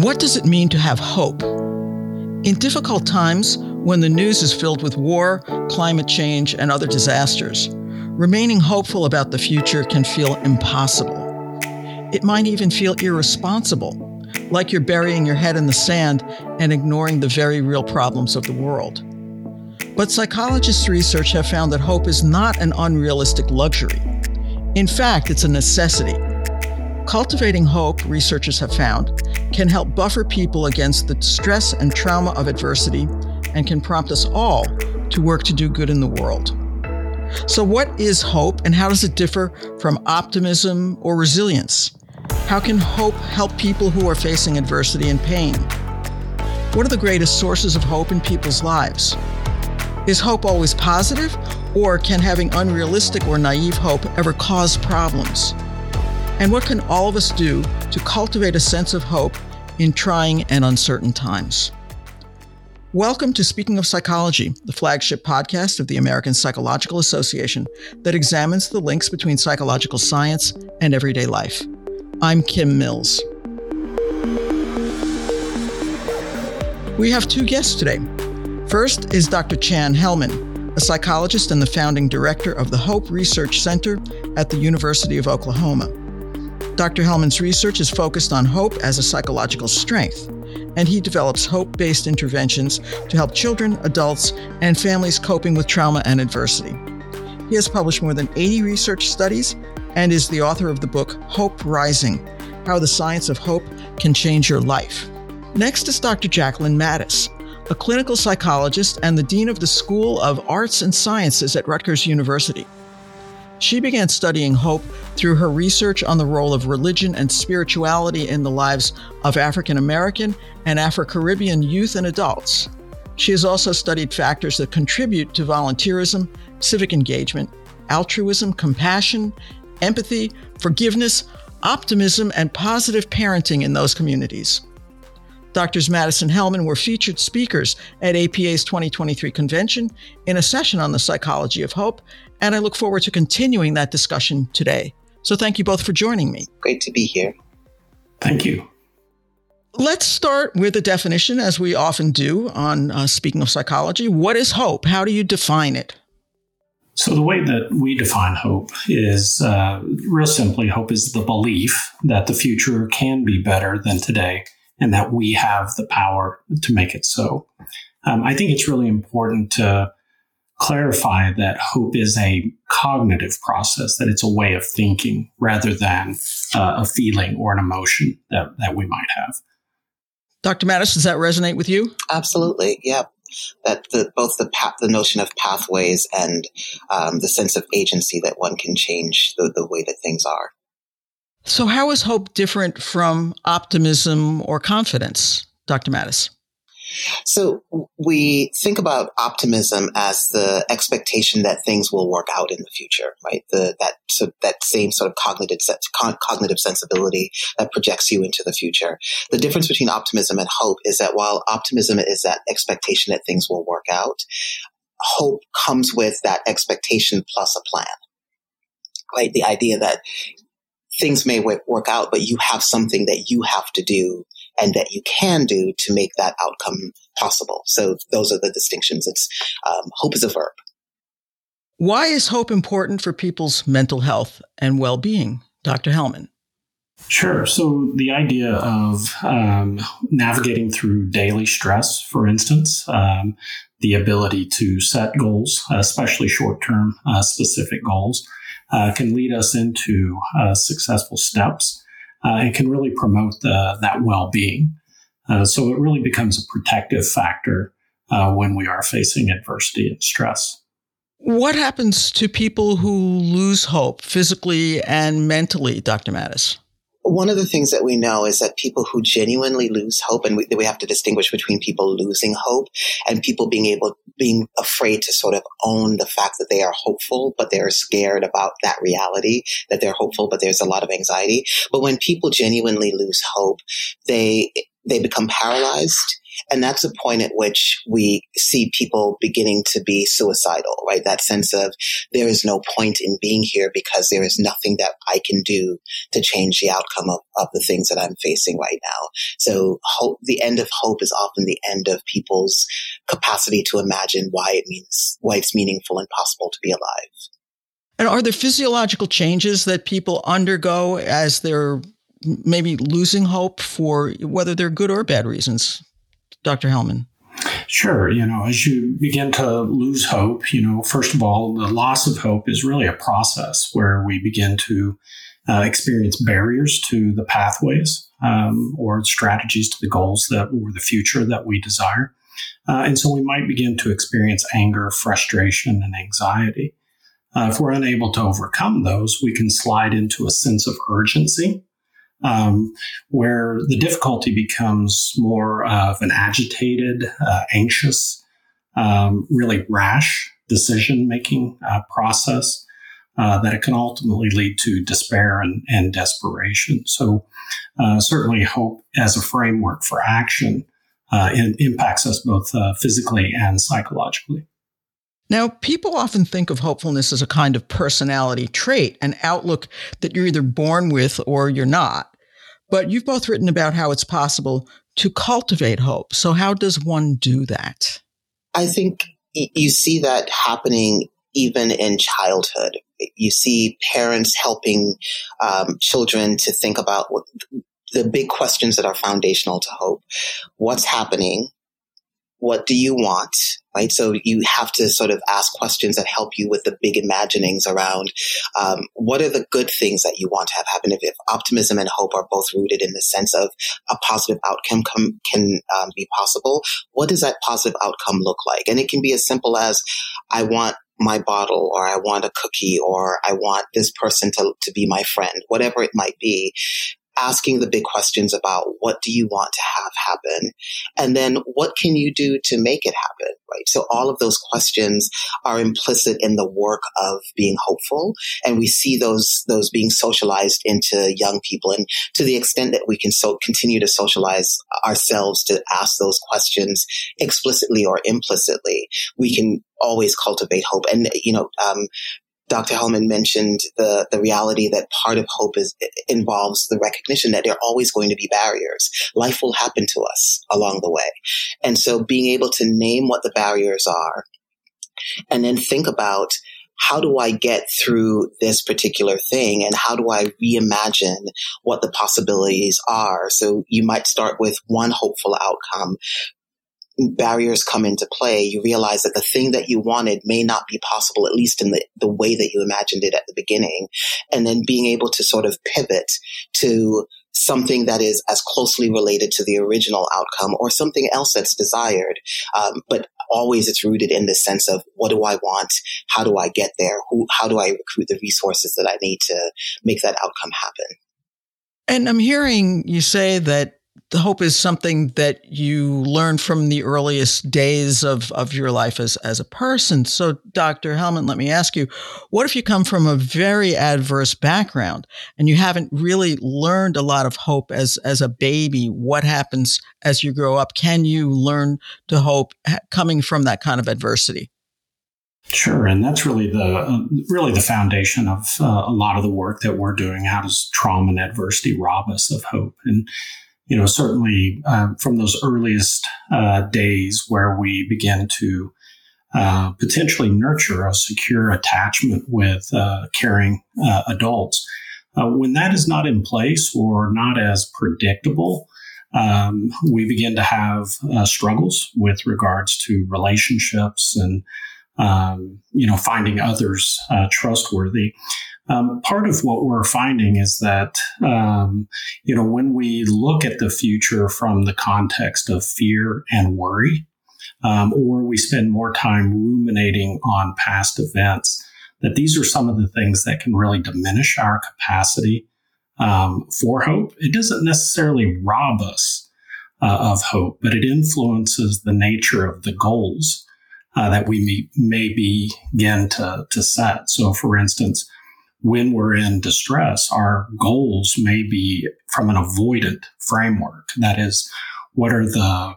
What does it mean to have hope? In difficult times, when the news is filled with war, climate change, and other disasters, remaining hopeful about the future can feel impossible. It might even feel irresponsible, like you're burying your head in the sand and ignoring the very real problems of the world. But psychologists' research have found that hope is not an unrealistic luxury. In fact, it's a necessity. Cultivating hope, researchers have found, can help buffer people against the stress and trauma of adversity and can prompt us all to work to do good in the world. So, what is hope and how does it differ from optimism or resilience? How can hope help people who are facing adversity and pain? What are the greatest sources of hope in people's lives? Is hope always positive, or can having unrealistic or naive hope ever cause problems? And what can all of us do to cultivate a sense of hope in trying and uncertain times? Welcome to Speaking of Psychology, the flagship podcast of the American Psychological Association that examines the links between psychological science and everyday life. I'm Kim Mills. We have two guests today. First is Dr. Chan Hellman, a psychologist and the founding director of the Hope Research Center at the University of Oklahoma. Dr. Hellman's research is focused on hope as a psychological strength, and he develops hope based interventions to help children, adults, and families coping with trauma and adversity. He has published more than 80 research studies and is the author of the book Hope Rising How the Science of Hope Can Change Your Life. Next is Dr. Jacqueline Mattis, a clinical psychologist and the dean of the School of Arts and Sciences at Rutgers University. She began studying hope through her research on the role of religion and spirituality in the lives of African American and Afro Caribbean youth and adults. She has also studied factors that contribute to volunteerism, civic engagement, altruism, compassion, empathy, forgiveness, optimism, and positive parenting in those communities. Doctors Mattis and Hellman were featured speakers at APA's 2023 convention in a session on the psychology of hope, and I look forward to continuing that discussion today. So thank you both for joining me. Great to be here. Thank you. Let's start with a definition, as we often do on uh, Speaking of Psychology. What is hope? How do you define it? So, the way that we define hope is uh, real simply hope is the belief that the future can be better than today and that we have the power to make it so. Um, I think it's really important to clarify that hope is a cognitive process, that it's a way of thinking rather than uh, a feeling or an emotion that, that we might have. Dr. Mattis, does that resonate with you? Absolutely. Yeah. That the, both the path, the notion of pathways and um, the sense of agency that one can change the, the way that things are. So, how is hope different from optimism or confidence, Dr. Mattis? So we think about optimism as the expectation that things will work out in the future, right? The, that so that same sort of cognitive cognitive sensibility that projects you into the future. The difference between optimism and hope is that while optimism is that expectation that things will work out, hope comes with that expectation plus a plan. Right? The idea that things may work out, but you have something that you have to do and that you can do to make that outcome possible. So those are the distinctions. It's um, hope is a verb. Why is hope important for people's mental health and well being, Dr. Hellman? Sure. So, the idea of um, navigating through daily stress, for instance, um, the ability to set goals, especially short term uh, specific goals, uh, can lead us into uh, successful steps uh, and can really promote the, that well being. Uh, so it really becomes a protective factor uh, when we are facing adversity and stress. What happens to people who lose hope physically and mentally, Dr. Mattis? One of the things that we know is that people who genuinely lose hope, and we, we, have to distinguish between people losing hope and people being able, being afraid to sort of own the fact that they are hopeful, but they're scared about that reality that they're hopeful, but there's a lot of anxiety. But when people genuinely lose hope, they, they become paralyzed And that's a point at which we see people beginning to be suicidal, right? That sense of there is no point in being here because there is nothing that I can do to change the outcome of, of the things that I'm facing right now. So hope, the end of hope is often the end of people's capacity to imagine why it means, why it's meaningful and possible to be alive. And are there physiological changes that people undergo as they're maybe losing hope for whether they're good or bad reasons? Dr. Hellman. Sure. You know, as you begin to lose hope, you know, first of all, the loss of hope is really a process where we begin to uh, experience barriers to the pathways um, or strategies to the goals that or the future that we desire. Uh, and so we might begin to experience anger, frustration, and anxiety. Uh, if we're unable to overcome those, we can slide into a sense of urgency um, where the difficulty becomes more of an agitated, uh, anxious, um, really rash decision making uh, process uh, that it can ultimately lead to despair and, and desperation. So, uh, certainly, hope as a framework for action uh, impacts us both uh, physically and psychologically. Now, people often think of hopefulness as a kind of personality trait, an outlook that you're either born with or you're not. But you've both written about how it's possible to cultivate hope. So, how does one do that? I think you see that happening even in childhood. You see parents helping um, children to think about what, the big questions that are foundational to hope. What's happening? What do you want? Right? So you have to sort of ask questions that help you with the big imaginings around um, what are the good things that you want to have happen. If, if, optimism and hope are both rooted in the sense of a positive outcome come, can um, be possible, what does that positive outcome look like? And it can be as simple as I want my bottle or I want a cookie or I want this person to, to be my friend, whatever it might be asking the big questions about what do you want to have happen? And then what can you do to make it happen? Right. So all of those questions are implicit in the work of being hopeful. And we see those, those being socialized into young people. And to the extent that we can so continue to socialize ourselves to ask those questions explicitly or implicitly, we can always cultivate hope. And, you know, um, Dr. Hellman mentioned the, the reality that part of hope is involves the recognition that there are always going to be barriers. Life will happen to us along the way. And so being able to name what the barriers are and then think about how do I get through this particular thing and how do I reimagine what the possibilities are? So you might start with one hopeful outcome, barriers come into play, you realize that the thing that you wanted may not be possible, at least in the, the way that you imagined it at the beginning. And then being able to sort of pivot to something that is as closely related to the original outcome or something else that's desired. Um, but always it's rooted in the sense of what do I want? How do I get there? Who, how do I recruit the resources that I need to make that outcome happen? And I'm hearing you say that the hope is something that you learn from the earliest days of, of your life as, as a person. So, Dr. Hellman, let me ask you what if you come from a very adverse background and you haven't really learned a lot of hope as, as a baby? What happens as you grow up? Can you learn to hope coming from that kind of adversity? Sure, and that's really the uh, really the foundation of uh, a lot of the work that we're doing. How does trauma and adversity rob us of hope? And you know, certainly uh, from those earliest uh, days where we begin to uh, potentially nurture a secure attachment with uh, caring uh, adults. Uh, when that is not in place or not as predictable, um, we begin to have struggles with regards to relationships and um, you know finding others trustworthy. Um, part of what we're finding is that, um, you know, when we look at the future from the context of fear and worry, um, or we spend more time ruminating on past events, that these are some of the things that can really diminish our capacity um, for hope. It doesn't necessarily rob us uh, of hope, but it influences the nature of the goals uh, that we may, may begin to, to set. So, for instance, when we're in distress, our goals may be from an avoidant framework. That is, what are the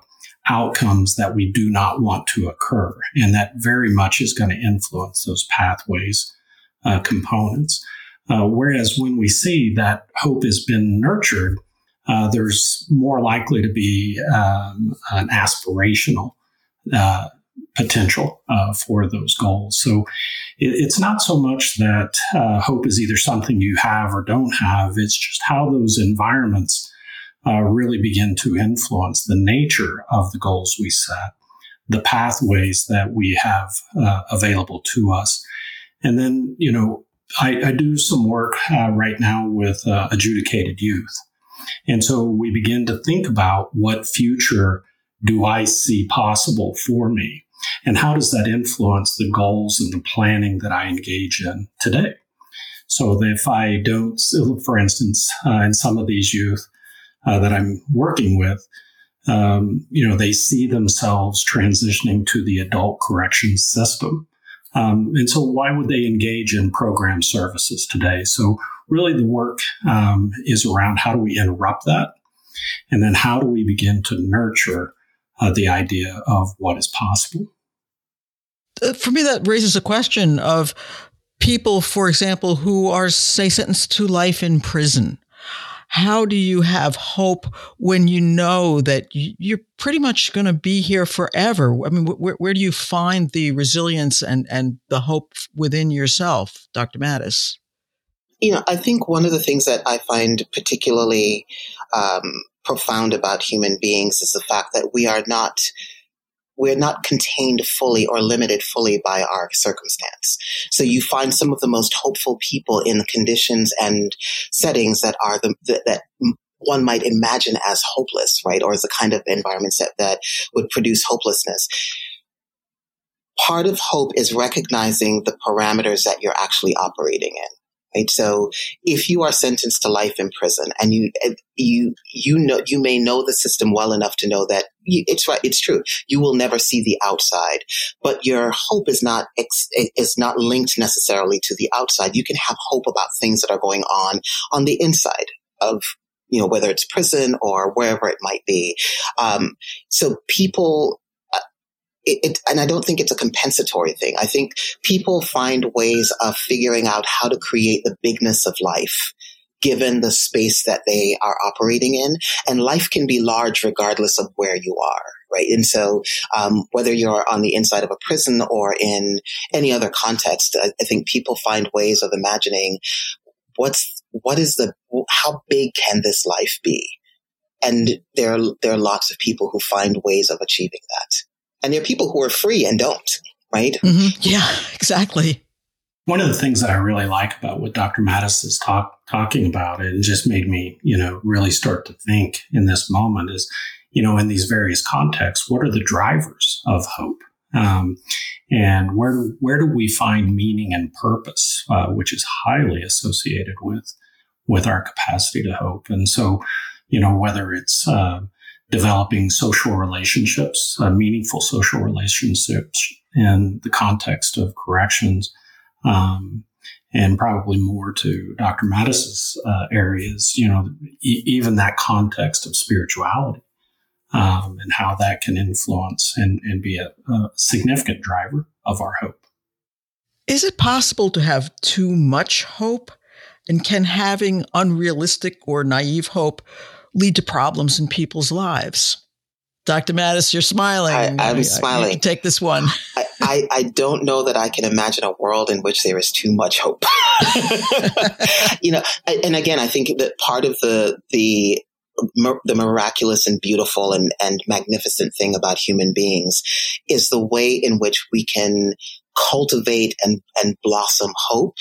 outcomes that we do not want to occur. And that very much is going to influence those pathways uh, components. Uh, whereas when we see that hope has been nurtured, uh, there's more likely to be um, an aspirational uh, potential uh, for those goals. So it, it's not so much that uh, hope is either something you have or don't have, it's just how those environments uh, really begin to influence the nature of the goals we set, the pathways that we have uh, available to us. And then, you know, I, I do some work uh, right now with uh, adjudicated youth. And so we begin to think about what future do I see possible for me? And how does that influence the goals and the planning that I engage in today? So if I don't, for instance, uh, in some of these youth uh, that I'm working with, um, you know, they see themselves transitioning to the adult corrections system. Um, and so why would they engage in program services today? So really the work um, is around how do we interrupt that? And then how do we begin to nurture uh, the idea of what is possible? Uh, for me, that raises a question of people, for example, who are, say, sentenced to life in prison. How do you have hope when you know that you're pretty much going to be here forever? I mean, where, where do you find the resilience and, and the hope within yourself, Dr. Mattis? You know, I think one of the things that I find particularly um, profound about human beings is the fact that we are not we're not contained fully or limited fully by our circumstance. So you find some of the most hopeful people in the conditions and settings that are the, that one might imagine as hopeless, right? Or as a kind of environments that, that would produce hopelessness. Part of hope is recognizing the parameters that you're actually operating in. Right. So if you are sentenced to life in prison and you, you, you know, you may know the system well enough to know that it's right. It's true. You will never see the outside, but your hope is not, is not linked necessarily to the outside. You can have hope about things that are going on on the inside of you know, whether it's prison or wherever it might be. Um, so people it, it, and I don't think it's a compensatory thing. I think people find ways of figuring out how to create the bigness of life given the space that they are operating in. And life can be large regardless of where you are. Right. And so, um, whether you're on the inside of a prison or in any other context, I, I think people find ways of imagining what's, what is the, how big can this life be? And there are, there are lots of people who find ways of achieving that. And there are people who are free and don't, right? Mm-hmm. Yeah, exactly. One of the things that I really like about what Dr. Mattis is talk, talking about, and just made me, you know, really start to think in this moment is, you know, in these various contexts, what are the drivers of hope? Um, and where do, where do we find meaning and purpose, uh, which is highly associated with with our capacity to hope? And so, you know, whether it's uh, developing social relationships, uh, meaningful social relationships in the context of corrections, um, and probably more to Dr. Mattis's uh, areas, you know, e- even that context of spirituality um, and how that can influence and, and be a, a significant driver of our hope. Is it possible to have too much hope? And can having unrealistic or naive hope lead to problems in people's lives. Dr. Mattis, you're smiling. I, am smiling. take this one. I, I, I, don't know that I can imagine a world in which there is too much hope. you know, and again, I think that part of the the the miraculous and beautiful and, and magnificent thing about human beings is the way in which we can cultivate and, and blossom hope.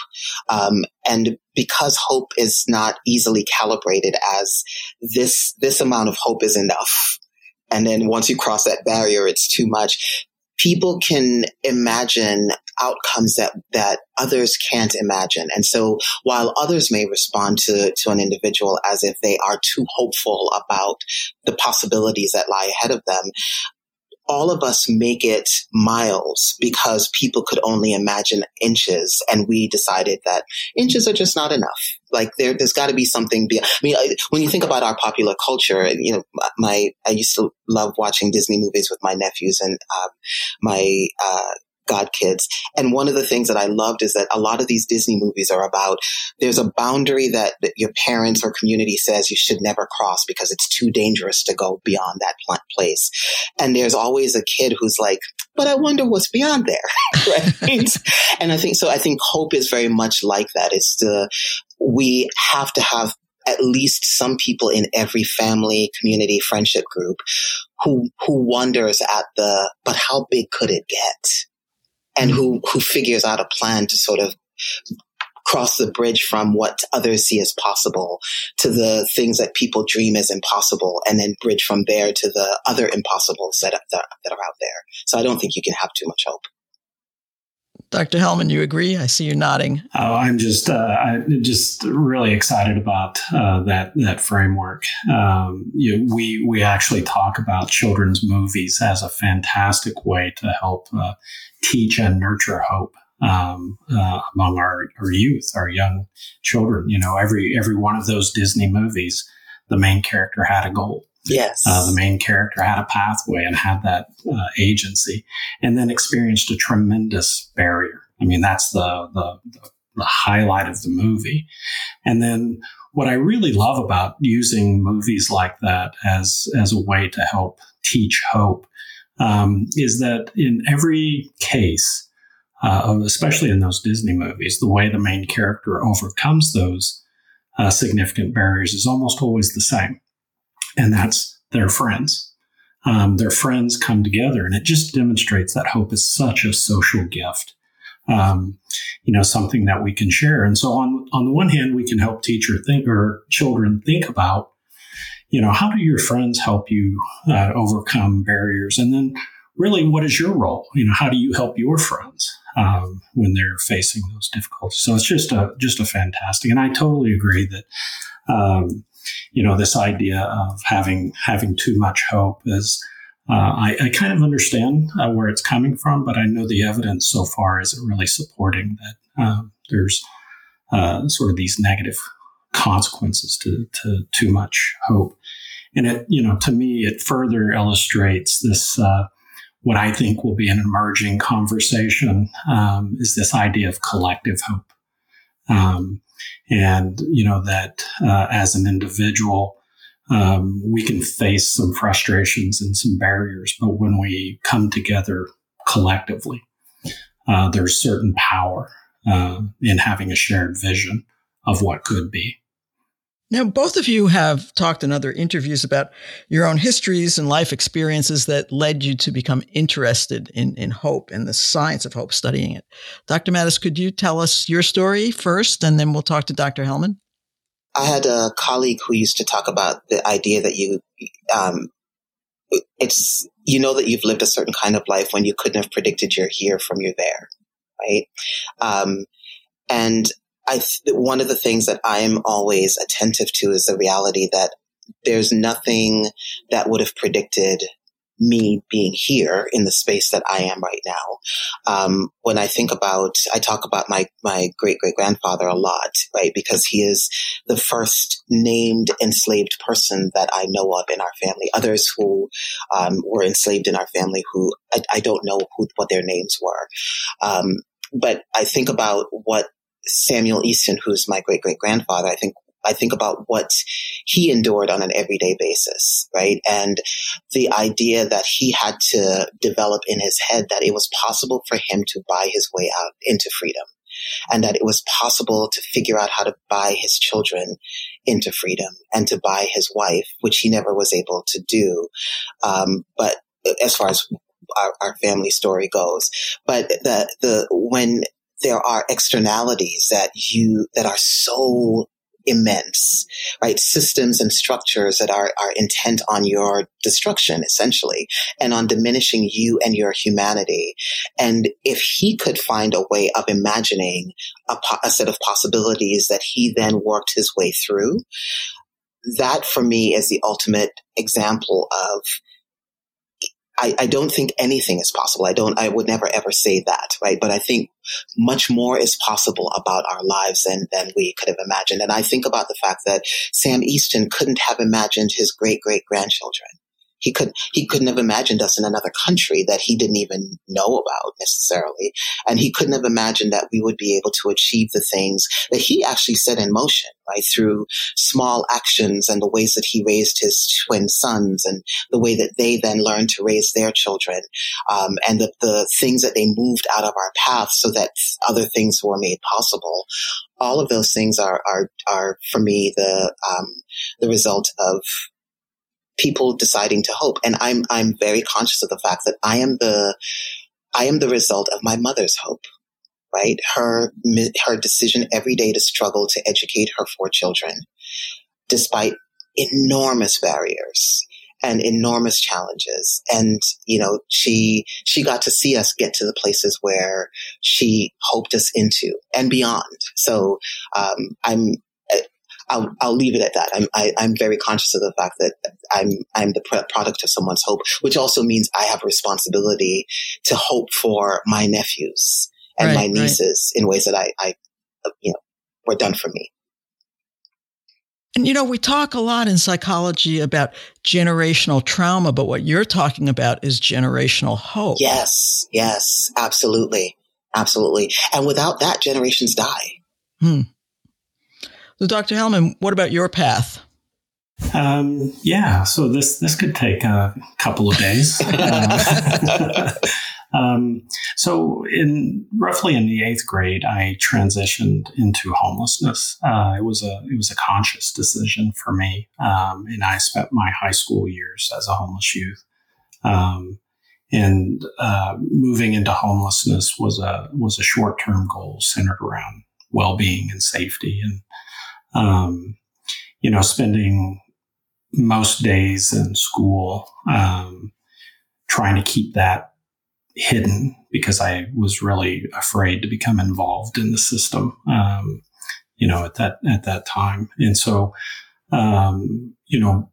Um, and because hope is not easily calibrated as this, this amount of hope is enough. And then once you cross that barrier, it's too much. People can imagine outcomes that, that others can't imagine. And so while others may respond to, to an individual as if they are too hopeful about the possibilities that lie ahead of them, all of us make it miles because people could only imagine inches. And we decided that inches are just not enough. Like there, there's got to be something. Be- I mean, I, when you think about our popular culture, and you know, my, I used to love watching Disney movies with my nephews and, um, my, uh, God kids. And one of the things that I loved is that a lot of these Disney movies are about there's a boundary that, that your parents or community says you should never cross because it's too dangerous to go beyond that place. And there's always a kid who's like, but I wonder what's beyond there. right. and I think so. I think hope is very much like that. It's the, we have to have at least some people in every family, community, friendship group who, who wonders at the, but how big could it get? And who, who figures out a plan to sort of cross the bridge from what others see as possible to the things that people dream as impossible and then bridge from there to the other impossibles that, that, that are out there. So I don't think you can have too much hope. Dr. Hellman, you agree? I see you nodding. Oh, I'm just, uh, I'm just really excited about uh, that that framework. Um, you know, we we actually talk about children's movies as a fantastic way to help uh, teach and nurture hope um, uh, among our, our youth, our young children. You know, every every one of those Disney movies, the main character had a goal. Yes. Uh, the main character had a pathway and had that uh, agency, and then experienced a tremendous barrier. I mean, that's the, the the the highlight of the movie. And then what I really love about using movies like that as as a way to help teach hope um, is that in every case, uh, especially in those Disney movies, the way the main character overcomes those uh, significant barriers is almost always the same, and that's their friends. Um, their friends come together, and it just demonstrates that hope is such a social gift. Um, you know, something that we can share. And so, on on the one hand, we can help teacher think or children think about you know, how do your friends help you uh, overcome barriers? And then really, what is your role? You know, how do you help your friends um, when they're facing those difficulties? So it's just a, just a fantastic, and I totally agree that, um, you know, this idea of having, having too much hope is, uh, I, I, kind of understand uh, where it's coming from, but I know the evidence so far isn't really supporting that uh, there's sort of these negative consequences to, to too much hope. And it, you know, to me, it further illustrates this, uh, what I think will be an emerging conversation um, is this idea of collective hope. Um, and, you know, that uh, as an individual, um, we can face some frustrations and some barriers, but when we come together collectively, uh, there's certain power uh, in having a shared vision of what could be. Now, both of you have talked in other interviews about your own histories and life experiences that led you to become interested in, in hope and the science of hope, studying it. Dr. Mattis, could you tell us your story first, and then we'll talk to Dr. Hellman? I had a colleague who used to talk about the idea that you, um, it's, you know that you've lived a certain kind of life when you couldn't have predicted you're here from you're there, right? Um, and I th- one of the things that I'm always attentive to is the reality that there's nothing that would have predicted me being here in the space that I am right now. Um, when I think about, I talk about my, my great great grandfather a lot, right? Because he is the first named enslaved person that I know of in our family. Others who, um, were enslaved in our family who I, I don't know who, what their names were. Um, but I think about what Samuel Easton, who's my great great grandfather, I think I think about what he endured on an everyday basis, right? And the idea that he had to develop in his head that it was possible for him to buy his way out into freedom and that it was possible to figure out how to buy his children into freedom and to buy his wife, which he never was able to do. Um, but as far as our, our family story goes, but the, the, when there are externalities that you, that are so immense, right? Systems and structures that are, are intent on your destruction, essentially, and on diminishing you and your humanity. And if he could find a way of imagining a, a set of possibilities that he then worked his way through, that for me is the ultimate example of I, I don't think anything is possible. I don't, I would never ever say that, right? But I think much more is possible about our lives than, than we could have imagined. And I think about the fact that Sam Easton couldn't have imagined his great great grandchildren he could he couldn't have imagined us in another country that he didn't even know about necessarily. And he couldn't have imagined that we would be able to achieve the things that he actually set in motion right through small actions and the ways that he raised his twin sons and the way that they then learned to raise their children um, and the, the things that they moved out of our path so that other things were made possible. All of those things are are are for me the um, the result of people deciding to hope. And I'm, I'm very conscious of the fact that I am the, I am the result of my mother's hope, right? Her, her decision every day to struggle to educate her four children, despite enormous barriers and enormous challenges. And, you know, she, she got to see us get to the places where she hoped us into and beyond. So, um, I'm, I'll, I'll leave it at that. I'm, I, am i am very conscious of the fact that I'm, I'm the product of someone's hope, which also means I have a responsibility to hope for my nephews and right, my nieces right. in ways that I, I, you know, were done for me. And you know, we talk a lot in psychology about generational trauma, but what you're talking about is generational hope. Yes, yes, absolutely. Absolutely. And without that, generations die. Hmm. So, Dr. Hellman, what about your path? Um, yeah, so this this could take a couple of days. um, so, in roughly in the eighth grade, I transitioned into homelessness. Uh, it was a it was a conscious decision for me, um, and I spent my high school years as a homeless youth. Um, and uh, moving into homelessness was a was a short term goal centered around well being and safety and um, you know, spending most days in school um, trying to keep that hidden because I was really afraid to become involved in the system. Um, you know, at that at that time, and so um, you know,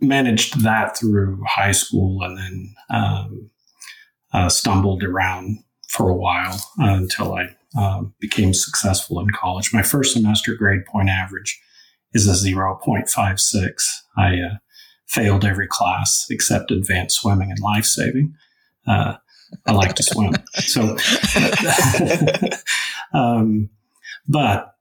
managed that through high school, and then um, uh, stumbled around for a while uh, until I uh, became successful in college. My first semester grade point average is a 0.56. I uh, failed every class except advanced swimming and life saving. Uh, I like to swim. So, um, but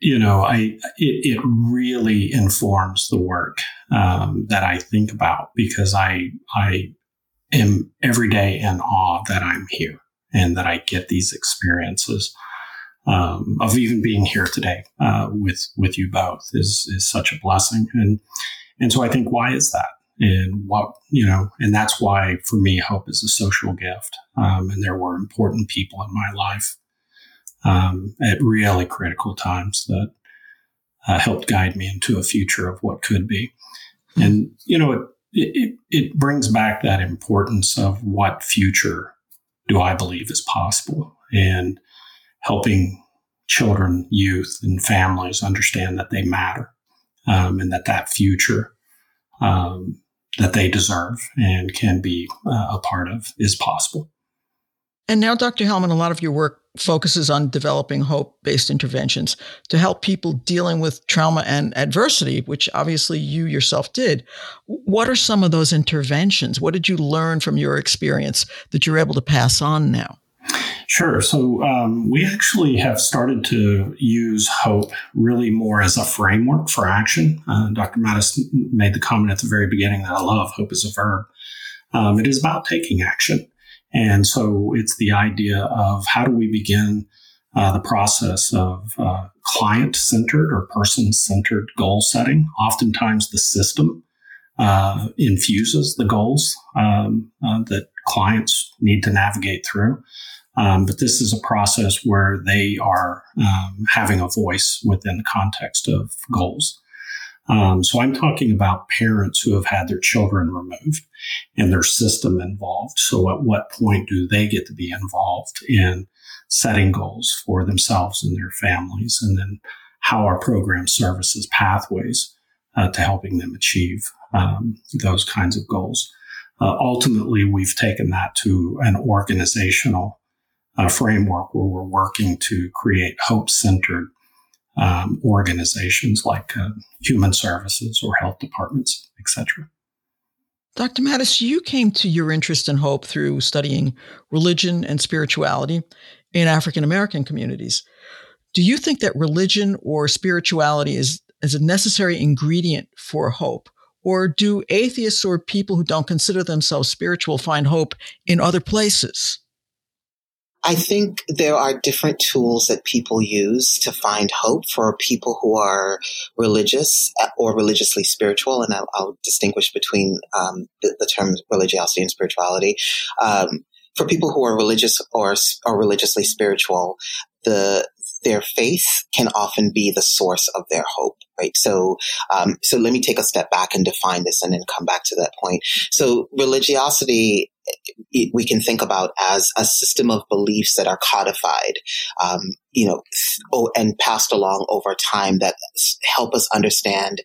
you know, I it, it, really informs the work um, that I think about because I I am every day in awe that I'm here and that I get these experiences um, of even being here today uh, with with you both is is such a blessing. And and so I think why is that? And what you know, and that's why for me, hope is a social gift. Um, and there were important people in my life um, at really critical times that uh, helped guide me into a future of what could be. And you know, it, it, it brings back that importance of what future do I believe is possible and helping children, youth, and families understand that they matter um, and that that future um, that they deserve and can be uh, a part of is possible. And now, Dr. Hellman, a lot of your work focuses on developing hope based interventions to help people dealing with trauma and adversity, which obviously you yourself did. What are some of those interventions? What did you learn from your experience that you're able to pass on now? Sure. So um, we actually have started to use hope really more as a framework for action. Uh, Dr. Mattis made the comment at the very beginning that I love hope is a verb. Um, it is about taking action. And so it's the idea of how do we begin uh, the process of uh, client centered or person centered goal setting. Oftentimes, the system uh, infuses the goals um, uh, that clients need to navigate through. Um, but this is a process where they are um, having a voice within the context of goals. Um, so I'm talking about parents who have had their children removed and their system involved. So at what point do they get to be involved in setting goals for themselves and their families? And then how our program services pathways uh, to helping them achieve um, those kinds of goals. uh, ultimately, we've taken that to an organizational uh, framework where we're working to create hope centered um, organizations like uh, human services or health departments, etc. Dr. Mattis, you came to your interest in hope through studying religion and spirituality in African American communities. Do you think that religion or spirituality is, is a necessary ingredient for hope? Or do atheists or people who don't consider themselves spiritual find hope in other places? I think there are different tools that people use to find hope for people who are religious or religiously spiritual. And I'll, I'll distinguish between um, the, the, terms religiosity and spirituality. Um, for people who are religious or, or religiously spiritual, the their faith can often be the source of their hope, right? So, um, so let me take a step back and define this and then come back to that point. So religiosity we can think about as a system of beliefs that are codified, um, you know, and passed along over time that help us understand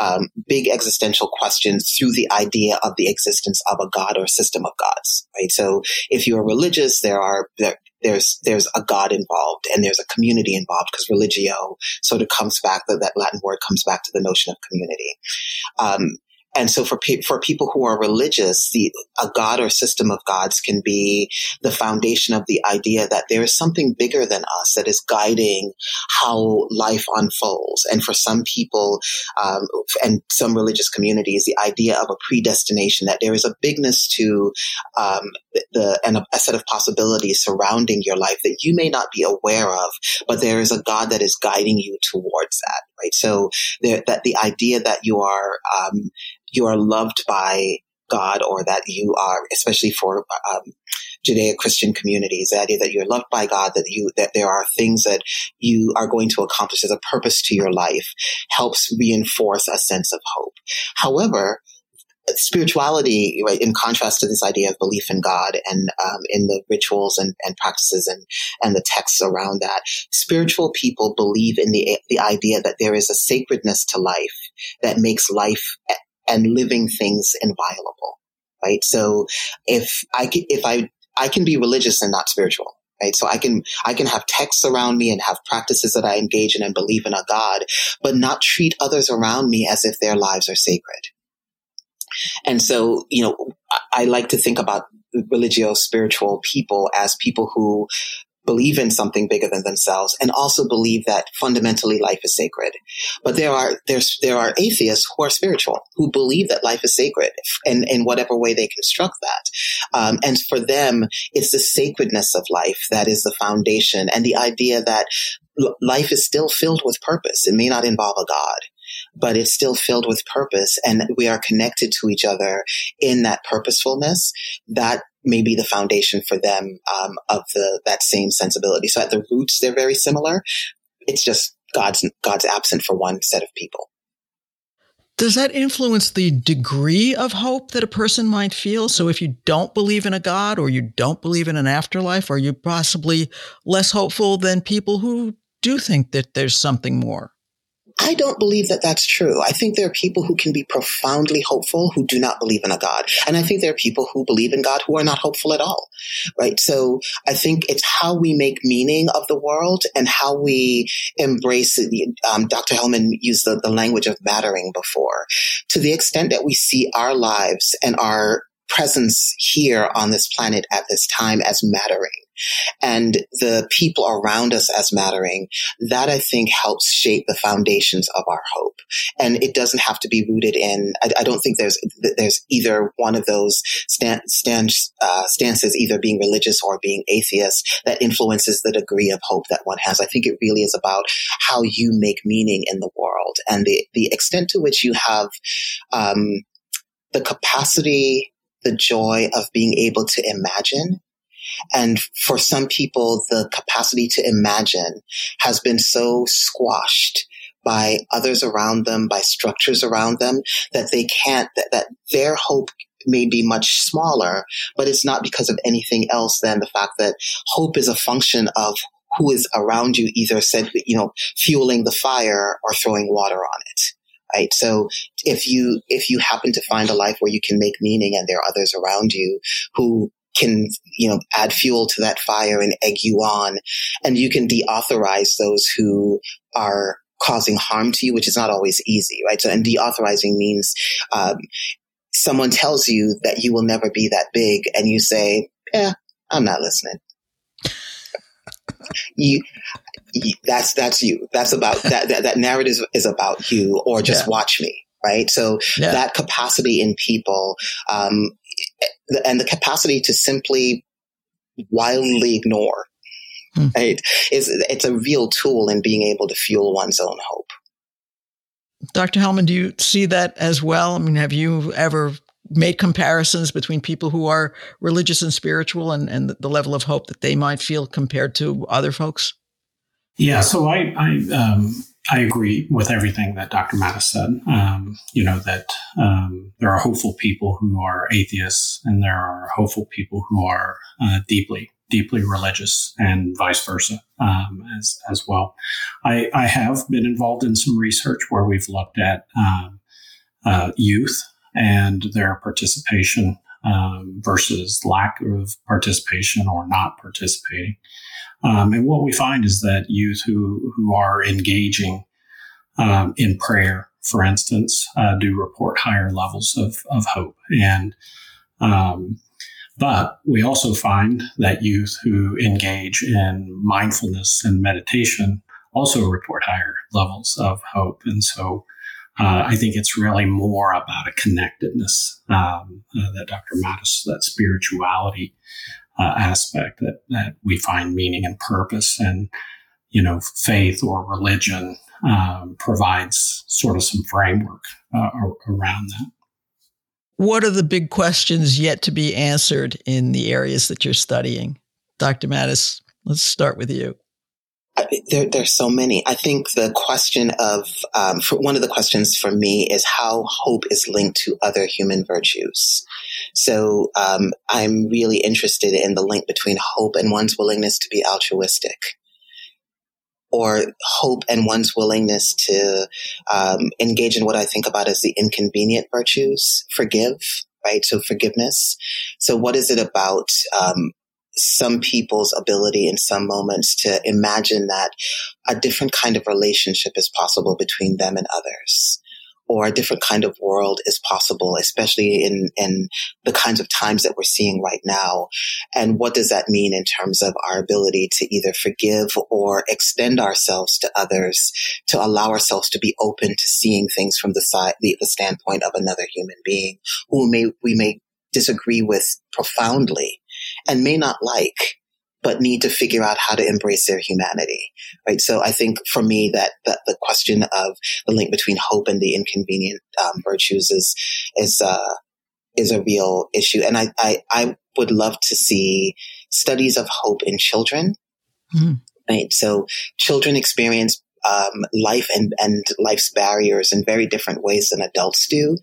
um, big existential questions through the idea of the existence of a god or system of gods. Right. So, if you're religious, there are there, there's there's a God involved and there's a community involved because religio sort of comes back that that Latin word comes back to the notion of community. Um, and so for, pe- for people who are religious, the, a God or system of gods can be the foundation of the idea that there is something bigger than us that is guiding how life unfolds. And for some people, um, and some religious communities, the idea of a predestination, that there is a bigness to, um, the, and a, a set of possibilities surrounding your life that you may not be aware of, but there is a God that is guiding you towards that, right? So that the idea that you are, um, you are loved by God or that you are, especially for um, Judeo-Christian communities, the idea that you're loved by God, that you, that there are things that you are going to accomplish as a purpose to your life helps reinforce a sense of hope. However, spirituality, right, in contrast to this idea of belief in God and um, in the rituals and, and practices and, and the texts around that, spiritual people believe in the, the idea that there is a sacredness to life that makes life and living things inviolable, right? So if I if I, I can be religious and not spiritual, right? So I can, I can have texts around me and have practices that I engage in and believe in a God, but not treat others around me as if their lives are sacred. And so, you know, I like to think about religio spiritual people as people who believe in something bigger than themselves and also believe that fundamentally life is sacred. But there are, there's, there are atheists who are spiritual, who believe that life is sacred and in whatever way they construct that. Um, and for them, it's the sacredness of life that is the foundation and the idea that life is still filled with purpose. It may not involve a God but it's still filled with purpose and we are connected to each other in that purposefulness that may be the foundation for them um, of the that same sensibility. So at the roots, they're very similar. It's just God's God's absent for one set of people. Does that influence the degree of hope that a person might feel? So if you don't believe in a God or you don't believe in an afterlife, are you possibly less hopeful than people who do think that there's something more? I don't believe that that's true. I think there are people who can be profoundly hopeful who do not believe in a God. And I think there are people who believe in God who are not hopeful at all. Right. So I think it's how we make meaning of the world and how we embrace it. Um, Dr. Hellman used the, the language of mattering before. To the extent that we see our lives and our presence here on this planet at this time as mattering and the people around us as mattering, that I think helps shape the foundations of our hope. And it doesn't have to be rooted in, I, I don't think there's, there's either one of those stand, stand, uh, stances, either being religious or being atheist that influences the degree of hope that one has. I think it really is about how you make meaning in the world and the, the extent to which you have, um, the capacity, the joy of being able to imagine and for some people, the capacity to imagine has been so squashed by others around them, by structures around them, that they can't, that, that their hope may be much smaller, but it's not because of anything else than the fact that hope is a function of who is around you, either said, you know, fueling the fire or throwing water on it. right? So if you, if you happen to find a life where you can make meaning and there are others around you who can, you know, add fuel to that fire and egg you on, and you can deauthorize those who are causing harm to you, which is not always easy, right? So, and deauthorizing means, um, someone tells you that you will never be that big and you say, yeah, I'm not listening. you, you, that's, that's you. That's about that, that, that narrative is about you or just yeah. watch me. Right. So yeah. that capacity in people, um, and the capacity to simply wildly ignore hmm. right is it's a real tool in being able to fuel one's own hope. Dr Hellman do you see that as well? I mean have you ever made comparisons between people who are religious and spiritual and, and the level of hope that they might feel compared to other folks? Yeah so i i um I agree with everything that Dr. Mattis said. Um, you know, that um, there are hopeful people who are atheists and there are hopeful people who are uh, deeply, deeply religious and vice versa um, as, as well. I, I, have been involved in some research where we've looked at um, uh, youth and their participation um, versus lack of participation or not participating. Um, and what we find is that youth who, who are engaging um, in prayer, for instance, uh, do report higher levels of, of hope. And, um, but we also find that youth who engage in mindfulness and meditation also report higher levels of hope. And so uh, I think it's really more about a connectedness um, uh, that Dr. Mattis, that spirituality uh, aspect that, that we find meaning and purpose and, you know, faith or religion um, provides sort of some framework uh, around that. What are the big questions yet to be answered in the areas that you're studying? Dr. Mattis, let's start with you. There, there's so many. I think the question of um, for one of the questions for me is how hope is linked to other human virtues. So um, I'm really interested in the link between hope and one's willingness to be altruistic, or hope and one's willingness to um, engage in what I think about as the inconvenient virtues. Forgive, right? So forgiveness. So what is it about um, some people's ability in some moments to imagine that a different kind of relationship is possible between them and others or a different kind of world is possible, especially in, in the kinds of times that we're seeing right now. And what does that mean in terms of our ability to either forgive or extend ourselves to others, to allow ourselves to be open to seeing things from the side, the, the standpoint of another human being who may, we may disagree with profoundly and may not like, but need to figure out how to embrace their humanity, right? So I think for me that, that the question of the link between hope and the inconvenient um, virtues is is uh, is a real issue, and I, I I would love to see studies of hope in children, mm. right? So children experience um, life and, and life's barriers in very different ways than adults do.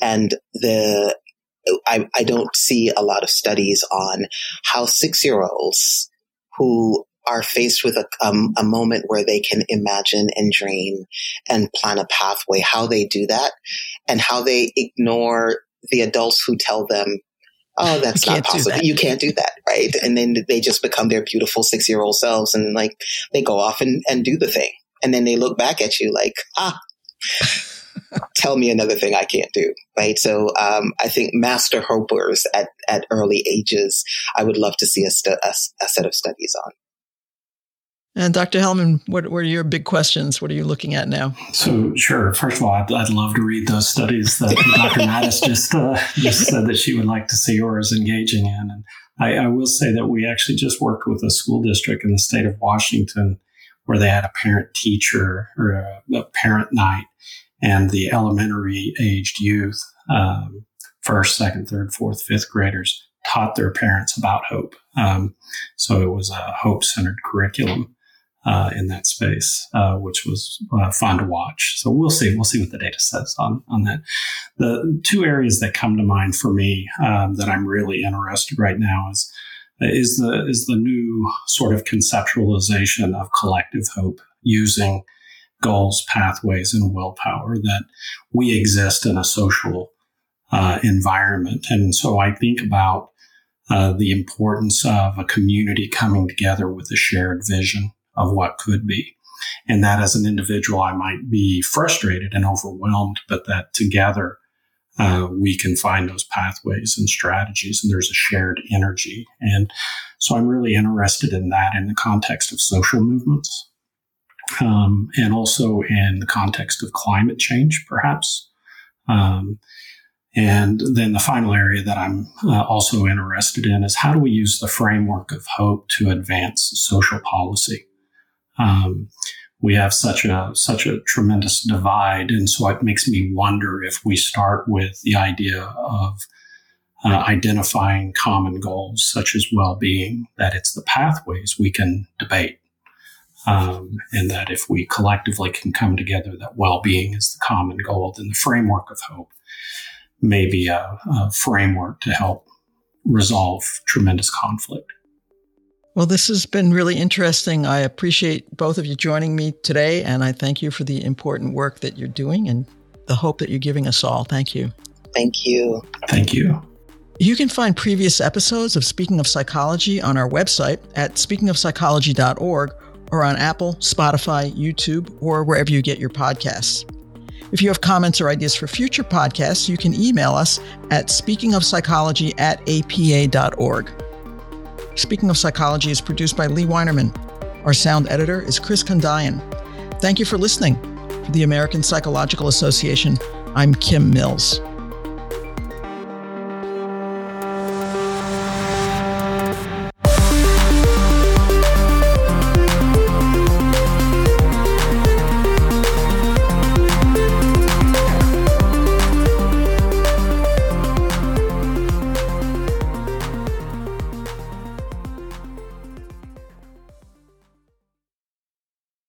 And the I, I don't see a lot of studies on how six year olds who are faced with a, um, a moment where they can imagine and dream and plan a pathway, how they do that and how they ignore the adults who tell them, Oh, that's not possible. That. You can't do that. Right. And then they just become their beautiful six year old selves and like they go off and, and do the thing. And then they look back at you like, ah, tell me another thing I can't do, right? So um, I think master hopers at, at early ages, I would love to see a, stu- a, a set of studies on. And Dr. Hellman, what, what are your big questions? What are you looking at now? So, sure. First of all, I'd, I'd love to read those studies that Dr. Mattis just uh, just said that she would like to see or is engaging in. And I, I will say that we actually just worked with a school district in the state of Washington where they had a parent teacher or a, a parent night and the elementary aged youth, um, first, second, third, fourth, fifth graders taught their parents about hope. Um, so it was a hope centered curriculum. Uh, in that space, uh, which was uh, fun to watch. So we'll see. We'll see what the data says on on that. The two areas that come to mind for me um, that I'm really interested right now is is the is the new sort of conceptualization of collective hope using goals, pathways, and willpower that we exist in a social uh, environment. And so I think about uh, the importance of a community coming together with a shared vision of what could be. And that as an individual, I might be frustrated and overwhelmed, but that together uh, we can find those pathways and strategies, and there's a shared energy. And so I'm really interested in that in the context of social movements um, and also in the context of climate change, perhaps. Um, and then the final area that I'm uh, also interested in is how do we use the framework of hope to advance social policy? Um, we have such a such a tremendous divide, and so it makes me wonder if we start with the idea of uh, identifying common goals such as well-being, that it's the pathways we can debate, um, and that if we collectively can come together, that well-being is the common goal, then the framework of hope maybe a, a framework to help resolve tremendous conflict. Well, this has been really interesting. I appreciate both of you joining me today, and I thank you for the important work that you're doing and the hope that you're giving us all. Thank you. Thank you. Thank you. You can find previous episodes of Speaking of Psychology on our website at speakingofpsychology.org or on Apple, Spotify, YouTube, or wherever you get your podcasts. If you have comments or ideas for future podcasts, you can email us at speakingofpsychology at apa.org. Speaking of Psychology is produced by Lee Weinerman. Our sound editor is Chris Condayan. Thank you for listening. For the American Psychological Association, I'm Kim Mills.